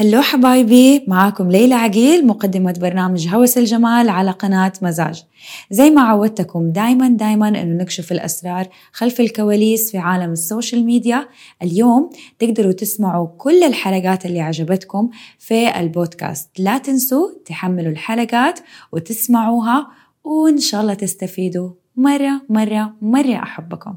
هلو حبايبي معاكم ليلى عقيل مقدمة برنامج هوس الجمال على قناة مزاج. زي ما عودتكم دايما دايما إنه نكشف الأسرار خلف الكواليس في عالم السوشيال ميديا. اليوم تقدروا تسمعوا كل الحلقات اللي عجبتكم في البودكاست. لا تنسوا تحملوا الحلقات وتسمعوها وإن شاء الله تستفيدوا مرة مرة مرة. أحبكم.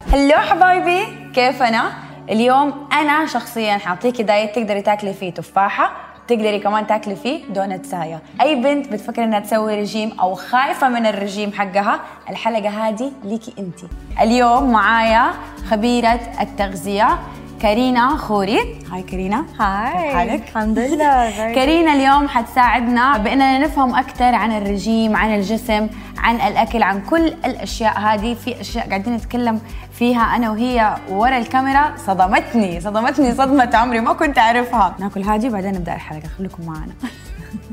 هلو حبايبي كيف أنا؟ اليوم أنا شخصيا حاعطيكي diet تقدري تاكلي فيه تفاحة تقدري كمان تاكلي فيه دونت سايا. أي بنت بتفكر إنها تسوي رجيم أو خايفة من الرجيم حقها الحلقة هذه ليكي انت اليوم معايا خبيرة التغذية كارينا خوري. Hi كارينا. كيف حالك؟ الحمد لله كارينا اليوم حتساعدنا بإننا نفهم أكثر عن الرجيم عن الجسم عن الأكل عن كل الأشياء. هذه في أشياء قاعدين نتكلم فيها أنا وهي ورا الكاميرا. صدمتني صدمتني صدمة عمري ما كنت أعرفها. ناكل هذه وبعدين نبدأ الحلقة. خليكم معنا.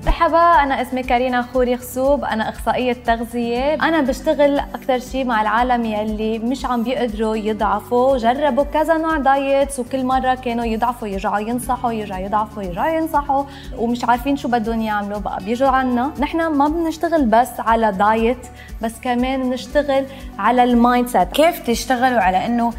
مرحبا أنا اسمي كارينا خوري خصوب أنا إخصائية تغذية. أنا بشتغل أكثر شيء مع العالم يلي مش عم بيقدروا يضعفوا جربوا كذا نوع diets وكل مرة كانوا يضعفوا يرجعوا ينصحوا يرجعوا يضعفوا يرجعوا ينصحوا ومش عارفين شو بدهم يعملوا بقى. بيجوا عنا. نحن ما بنشتغل بس على diet بس كمان بنشتغل على ال mindset. كيف تشتغلوا على إنه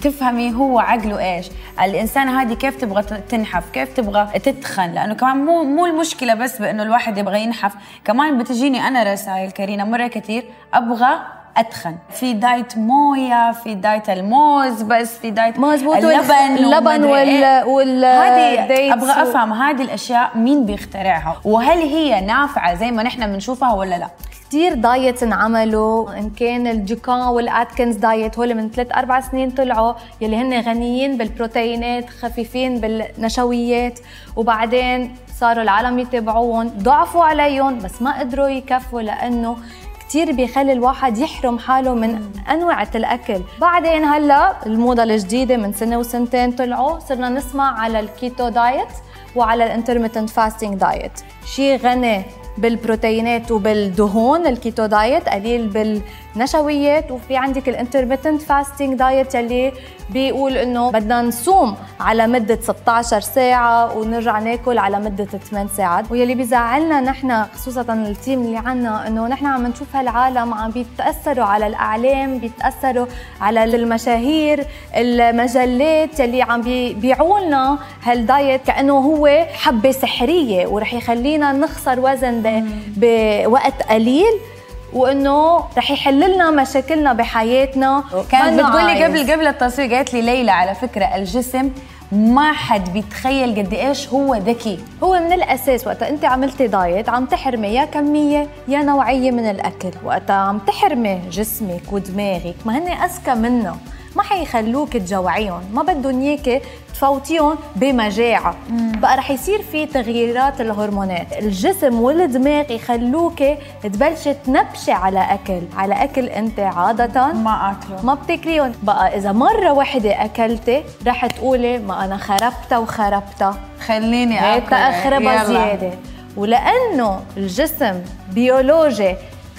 تفهمي هو عقله إيش. الانسانه هذه كيف تبغى تنحف كيف تبغى تتخن؟ لأنه كمان مو مو المشكلة بس بإنه الواحد يبغى ينحف. كمان بتجيني أنا رسائل كرينا مرة كثير أبغى أتخن. في diet موية في diet الموز بس في diet مزبوط اللبن اللبن وال إيه. وال هذه أبغى أفهم هذه الأشياء مين بيخترعها؟ وهل هي نافعة زي ما نحن بنشوفها ولا لا؟ كثير diet انعملوا إن كان ال Dukan وال Atkins diet هول من ثلاث أربع سنين طلعوا يلي هن غنيين بالبروتينات خفيفين بالنشويات وبعدين صاروا العالم يتابعوهم ضعفوا عليهم بس ما قدروا يكفوا لأنه كثير بيخلي الواحد يحرم حاله من أنواع الأكل. بعدين هلأ الموضة الجديدة من سنة وسنتين طلعوا صرنا نسمع على ال keto diet وعلى ال intermittent fasting diet. شيء غني بالبروتينات وبالدهون ال keto diet قليل بالنشويات وفي عندك ال intermittent fasting diet يلي بيقول إنه بدنا نصوم على مدة 16 ساعة ونرجع ناكل على مدة 8 ساعات. ويلي بيزعلنا نحن خصوصا ال team اللي عنا إنه نحن عم نشوف هالعالم عم بيتأثروا على الإعلام بيتأثروا على المشاهير المجلات يلي عم بيبيعوا لنا هالدايت كأنه هو حبة سحرية ورح يخلينا نخسر وزن بوقت قليل. وإنه رح يحل لنا مشاكلنا بحياتنا. كانت بتقول لي قبل قبل التصوير قالت لي ليلى على فكرة الجسم ما حد بيتخيل قد إيش هو ذكي. هو من الأساس وقت أنت عملتي دايت عم تحرمي يا كمية يا نوعية من الأكل. وقت عم تحرمي جسمك ودماغك ما هن أذكى منا ما حيخلوك تجوعيهم ما بدهم اياكي تفوتيهم بمجاعة. بقى رح يصير في تغييرات الهرمونات. الجسم والدماغ يخلوك تبلشي تنبشي على أكل على أكل أنت عادة ما آكله. ما بتاكليهم. بقى إذا مرة واحدة اكلتي رح تقولي ما أنا خربتها وخربتها. خليني آكل. اخربها زياده ولأنه الجسم بيولوجي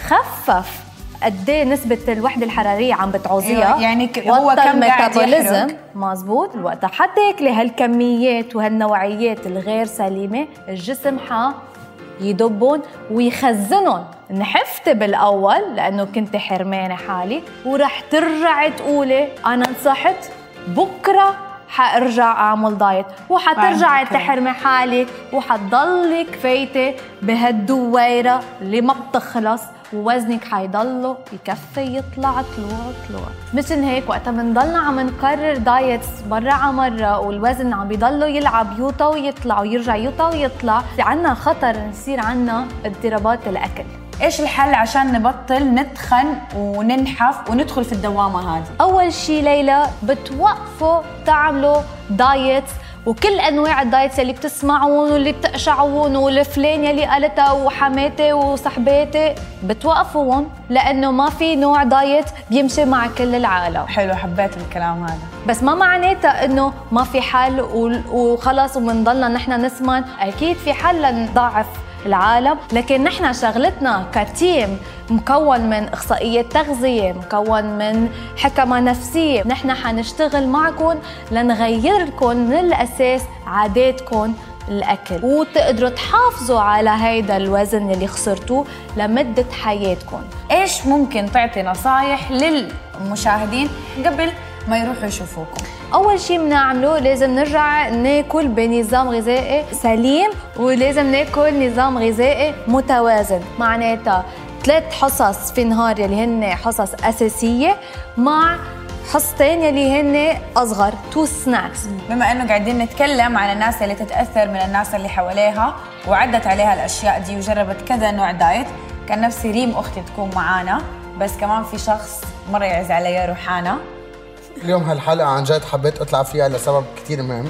خفف قد إيه نسبة الوحدة الحرارية عم بتعوزيها؟ يعني هو كم قاعد مزبوط الوقت حتاكلي هالكميات وهالنوعيات الغير سليمة الجسم ح يدبهم ويخزنهم نحفتي بالأول لأنه كنت حرمانة حالي ورح ترجعي تقولي أنا نصحت بكرة حأرجع أعمل دايت. وحترجعي تحرمي حالك وحتضلك فايته بهالدويرة اللي ما بتخلص. ووزنك حيضله يكفي يطلع طلوع طلوع. مشان هيك وقتها بنضلنا عم نقرر دايتس مرة على مرة والوزن عم بيضله يلعب يوطى ويطلع ويرجع يوطى ويطلع في عنا خطر نصير عنا اضطرابات الأكل. إيش الحل عشان نبطل نتخن وننحف وندخل في الدوامة هذه؟ أول شيء ليلى بتوقفوا تعملوا diets وكل أنواع ال diets اللي بتسمعون واللي بتقشعون والفلان يلي قالتها وحماتي وصحباتي بتوقفوهم لأنه ما في نوع diet بيمشي مع كل العالم. حلو حبيت الكلام هذا. بس ما معناتها إنه ما في حل وخلص وبنضلنا نحن نسمن. أكيد في حل لنضعف العالم لكن نحن شغلتنا ك team مكون من إخصائية تغذية مكون من حكمة نفسية. نحن حنشتغل معكم لنغير لكم من الأساس عاداتكم الأكل. وتقدروا تحافظوا على هيدا الوزن اللي خسرتوه لمدة حياتكم. إيش ممكن تعطي نصايح للمشاهدين قبل ما يروحوا يشوفوكم. أول شيء بنعمله لازم نرجع ناكل بنظام غذائي سليم ولازم ناكل نظام غذائي متوازن. معناتها ثلاث حصص في النهار يلي هن حصص أساسية مع حصتين يلي هن أصغر two snacks بما إنه قاعدين نتكلم عن الناس اللي تتأثر من الناس اللي حواليها وعدت عليها الأشياء دي وجربت كذا نوع diet كان نفسي ريم أختي تكون معانا بس كمان في شخص مرة يعز علي روحانا اليوم هالحلقة عن جد حبيت أطلع فيها لسبب كثير مهم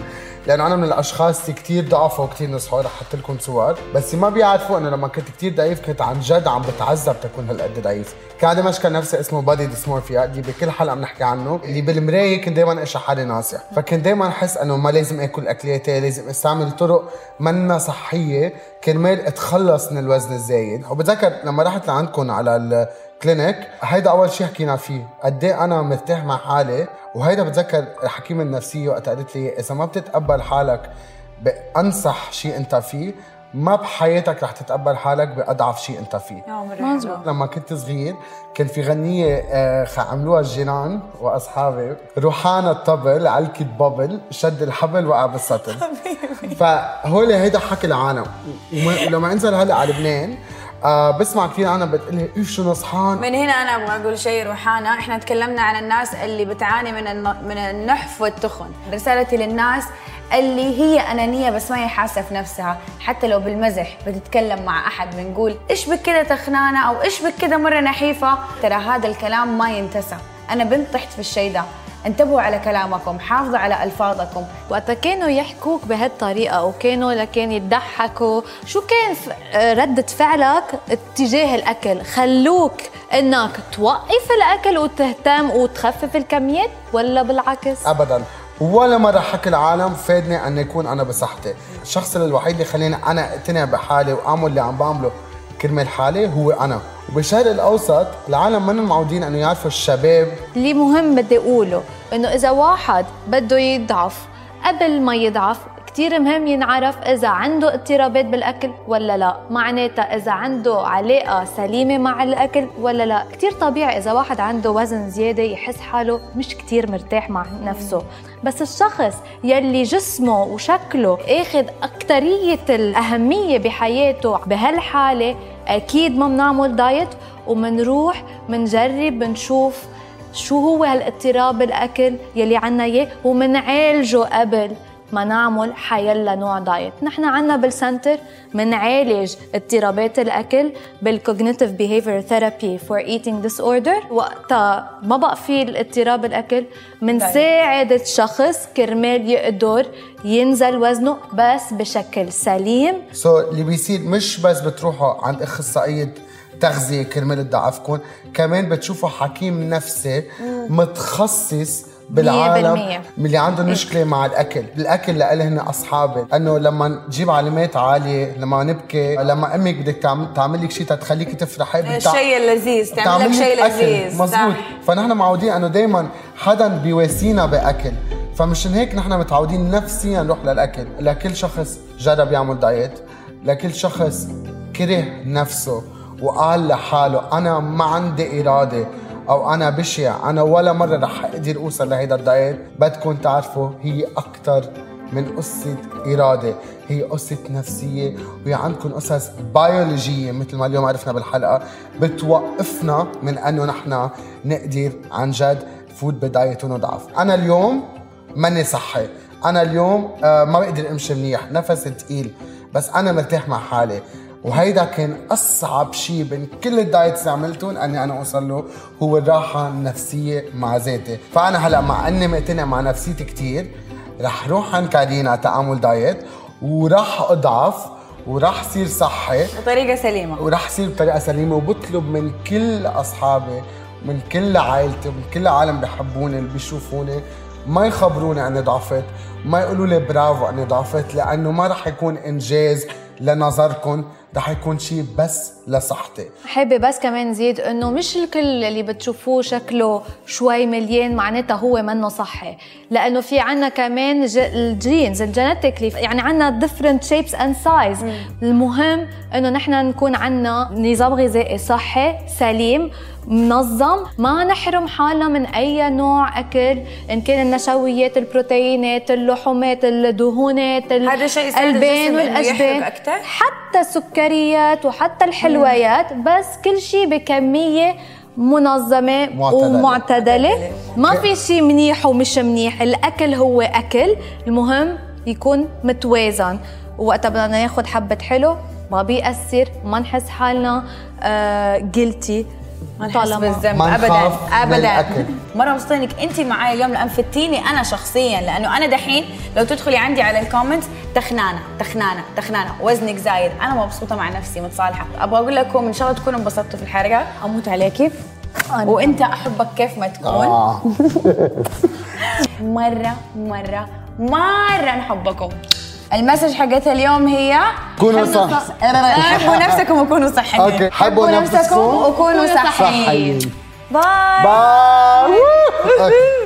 لأنه أنا من الأشخاص اللي كثير ضعفوا وكثير نصحوا رح أحط لكم صور بس ما بيعرفوا إنه لما كنت كثير ضعيف كنت عن جد عم بتعذب تكون هالقد ضعيف. كان عندي مشكل نفسي اسمه body dysmorphia اللي بكل حلقة بنحكي عنه اللي بالمراية كنت دائما أشوف حالي ناصح فكنت دائما أحس إنه ما لازم آكل اكلاتي لازم أستعمل طرق منا صحية كرمال أتخلص من الوزن الزايد. وبتذكر لما رحت لعندكم على الكلينيك هيدا أول شيء حكينا فيه. قد إيه أنا مرتاح مع حالي؟ وهيدا بتذكر حكيم النفسية وقت قالت لي إذا ما بتتقبل حالك بأنصح شيء أنت فيه ما بحياتك رح تتقبل حالك بأضعف شيء أنت فيه. مزبوط لما كنت صغير كان في غنية آه، عملوها الجيران وأصحابي. روحانا الطبل علكت بابل شد الحبل وقع بالسطل. فهول هيدا حكي العالم. ولما انزل هلا على لبنان آه بسمع كثير أنا لي شو نصحان؟ من هنا أنا أبغى أقول شيء روحانا إحنا تكلمنا عن الناس اللي بتعاني من من النحف والتخن. رسالتي للناس اللي هي أنانية بس ما هي حاسة في نفسها. حتى لو بالمزح بتتكلم مع أحد بنقول إيش بك كده تخنانة؟ أو إيش بك كده مرة نحيفة؟ ترى هذا الكلام ما ينتسى أنا بنت طحت في الشيء ده. انتبهوا على كلامكم حافظوا على ألفاظكم. وقت كانوا يحكوك بهالطريقه وكانوا لكان يضحكوا. شو كان ردة فعلك اتجاه الأكل؟ خلوك إنك توقف الأكل وتهتم وتخفف الكميات ولا بالعكس؟ ابدا. ولا مرة حكى العالم فادني أن يكون أنا بصحتي. الشخص الوحيد اللي خليني أنا أقتنع بحالي وأعمل اللي عم بعمله كرمال حالي هو أنا. وبالشرق الأوسط العالم من معودين أنه يعرفوا الشباب. اللي مهم بدي أقوله إنه إذا واحد بده يضعف قبل ما يضعف كتير مهم ينعرف إذا عنده اضطرابات بالأكل ولا لا. معناتها إذا عنده علاقة سليمة مع الأكل ولا لا. كتير طبيعي إذا واحد عنده وزن زيادة يحس حاله مش كتير مرتاح مع نفسه. بس الشخص يلي جسمه وشكله آخذ أكترية الأهمية بحياته بهالحالة أكيد ما بنعمل diet ومنروح منجرب بنشوف شو هو هالإضطراب بالأكل يلي عنا إياه ومنعالجه قبل. ما نعمل حيلا نوع diet. نحن عنا بال center منعالج اضطرابات الأكل بال cognitive behavior therapy for eating disorder وقتها ما بقى في الاضطراب الأكل. منساعد الشخص كرمال يقدر ينزل وزنه بس بشكل سليم. سو so, اللي بيصير مش بس بتروحوا عند أخصائية تغذية كرمال تضعفكم كمان بتشوفوا حكيم نفسي متخصص بالعالم من اللي عندهم إيه. مشكلة مع الأكل. الأكل لإلي هن أصحابي. إنه لما نجيب علامات عالية لما نبكي لما أمك بدك تعمل لك شيء تخليكي تفرحي الشيء اللذيذ تعمل لك شيء لذيذ. مزبوط فنحن معودين إنه دائما حدا بيواسينا بأكل. فمشان هيك نحن متعودين نفسيا نروح للأكل. لكل شخص جرب يعمل دايت. لكل شخص كره نفسه وقال لحاله أنا ما عندي إرادة. أو أنا بشع أنا ولا مرة رح أقدر أوصل لهيدا الدايت بدكم تعرفوا هي أكثر من قصة إرادة. هي قصة نفسية. وهي عندكم قصص بيولوجية مثل ما اليوم عرفنا بالحلقة. بتوقفنا من أنه نحن نقدر عن جد فوت ب diet ونضعف. أنا اليوم ماني صحي. أنا اليوم آه، ما بقدر أمشي منيح. نفسي تقيل. بس أنا مرتاح مع حالي. وهيدا كان أصعب شيء بين كل ال diets اللي عملتهم أني أنا أوصل له هو الراحة النفسية مع ذاتي. فأنا هلأ مع أني مقتنع مع نفسيتي كثير رح روح عند كارينا تعمل diet وراح أضعف وراح صير صحي. بطريقة سليمة. وراح صير بطريقة سليمة وبطلب من كل أصحابي من كل عائلتي ومن كل العالم بحبوني اللي بيشوفوني ما يخبروني أني ضعفت ما يقولوا لي برافو أني ضعفت لأنه ما رح يكون إنجاز لنظركم رح يكون شيء بس لصحتي حابة بس كمان زيد إنه مش الكل اللي بتشوفوه شكله شوي مليان معناتها هو منه صحي. لأنه في عنا كمان ج- ال genes ال genetically يعني عنا different shapes and size. المهم إنه نحن نكون عنا نظام غذائي صحي سليم منظم ما نحرم حالنا من أي نوع أكل إن كان النشويات البروتينات اللحومات الدهونات ال- هذا شيء يحرق والاجبان؟ حتى السكريات وحتى الحلويات بس كل شيء بكمية منظمة معتدلة. ومعتدلة. ما في شيء منيح ومش منيح. الأكل هو أكل. المهم يكون متوازن. ووقتها بدنا ناخد حبة حلو ما بيأثر ما نحس حالنا آه جلتي ما نحس بالذنب. ما ابدا. نخاف ابدا. مرة مبسوطه انك أنت معي اليوم لأن فتيني أنا شخصيا لأنه أنا دحين لو تدخلي عندي على الكومنت تخنانة تخنانة تخنانة. وزنك زايد. أنا مبسوطة مع نفسي متصالحة. أبغى أقول لكم إن شاء الله تكونوا انبسطتوا في الحلقة أموت عليكي وأنت أحبك كيف ما تكون. آه. مرة مرة مرة نحبكم. ال message حقت اليوم هي كونوا صح. صح- حبوا نفسكم وكونوا صحيين. okay. حبوا نفسكم وكونوا صحيين. bye. bye.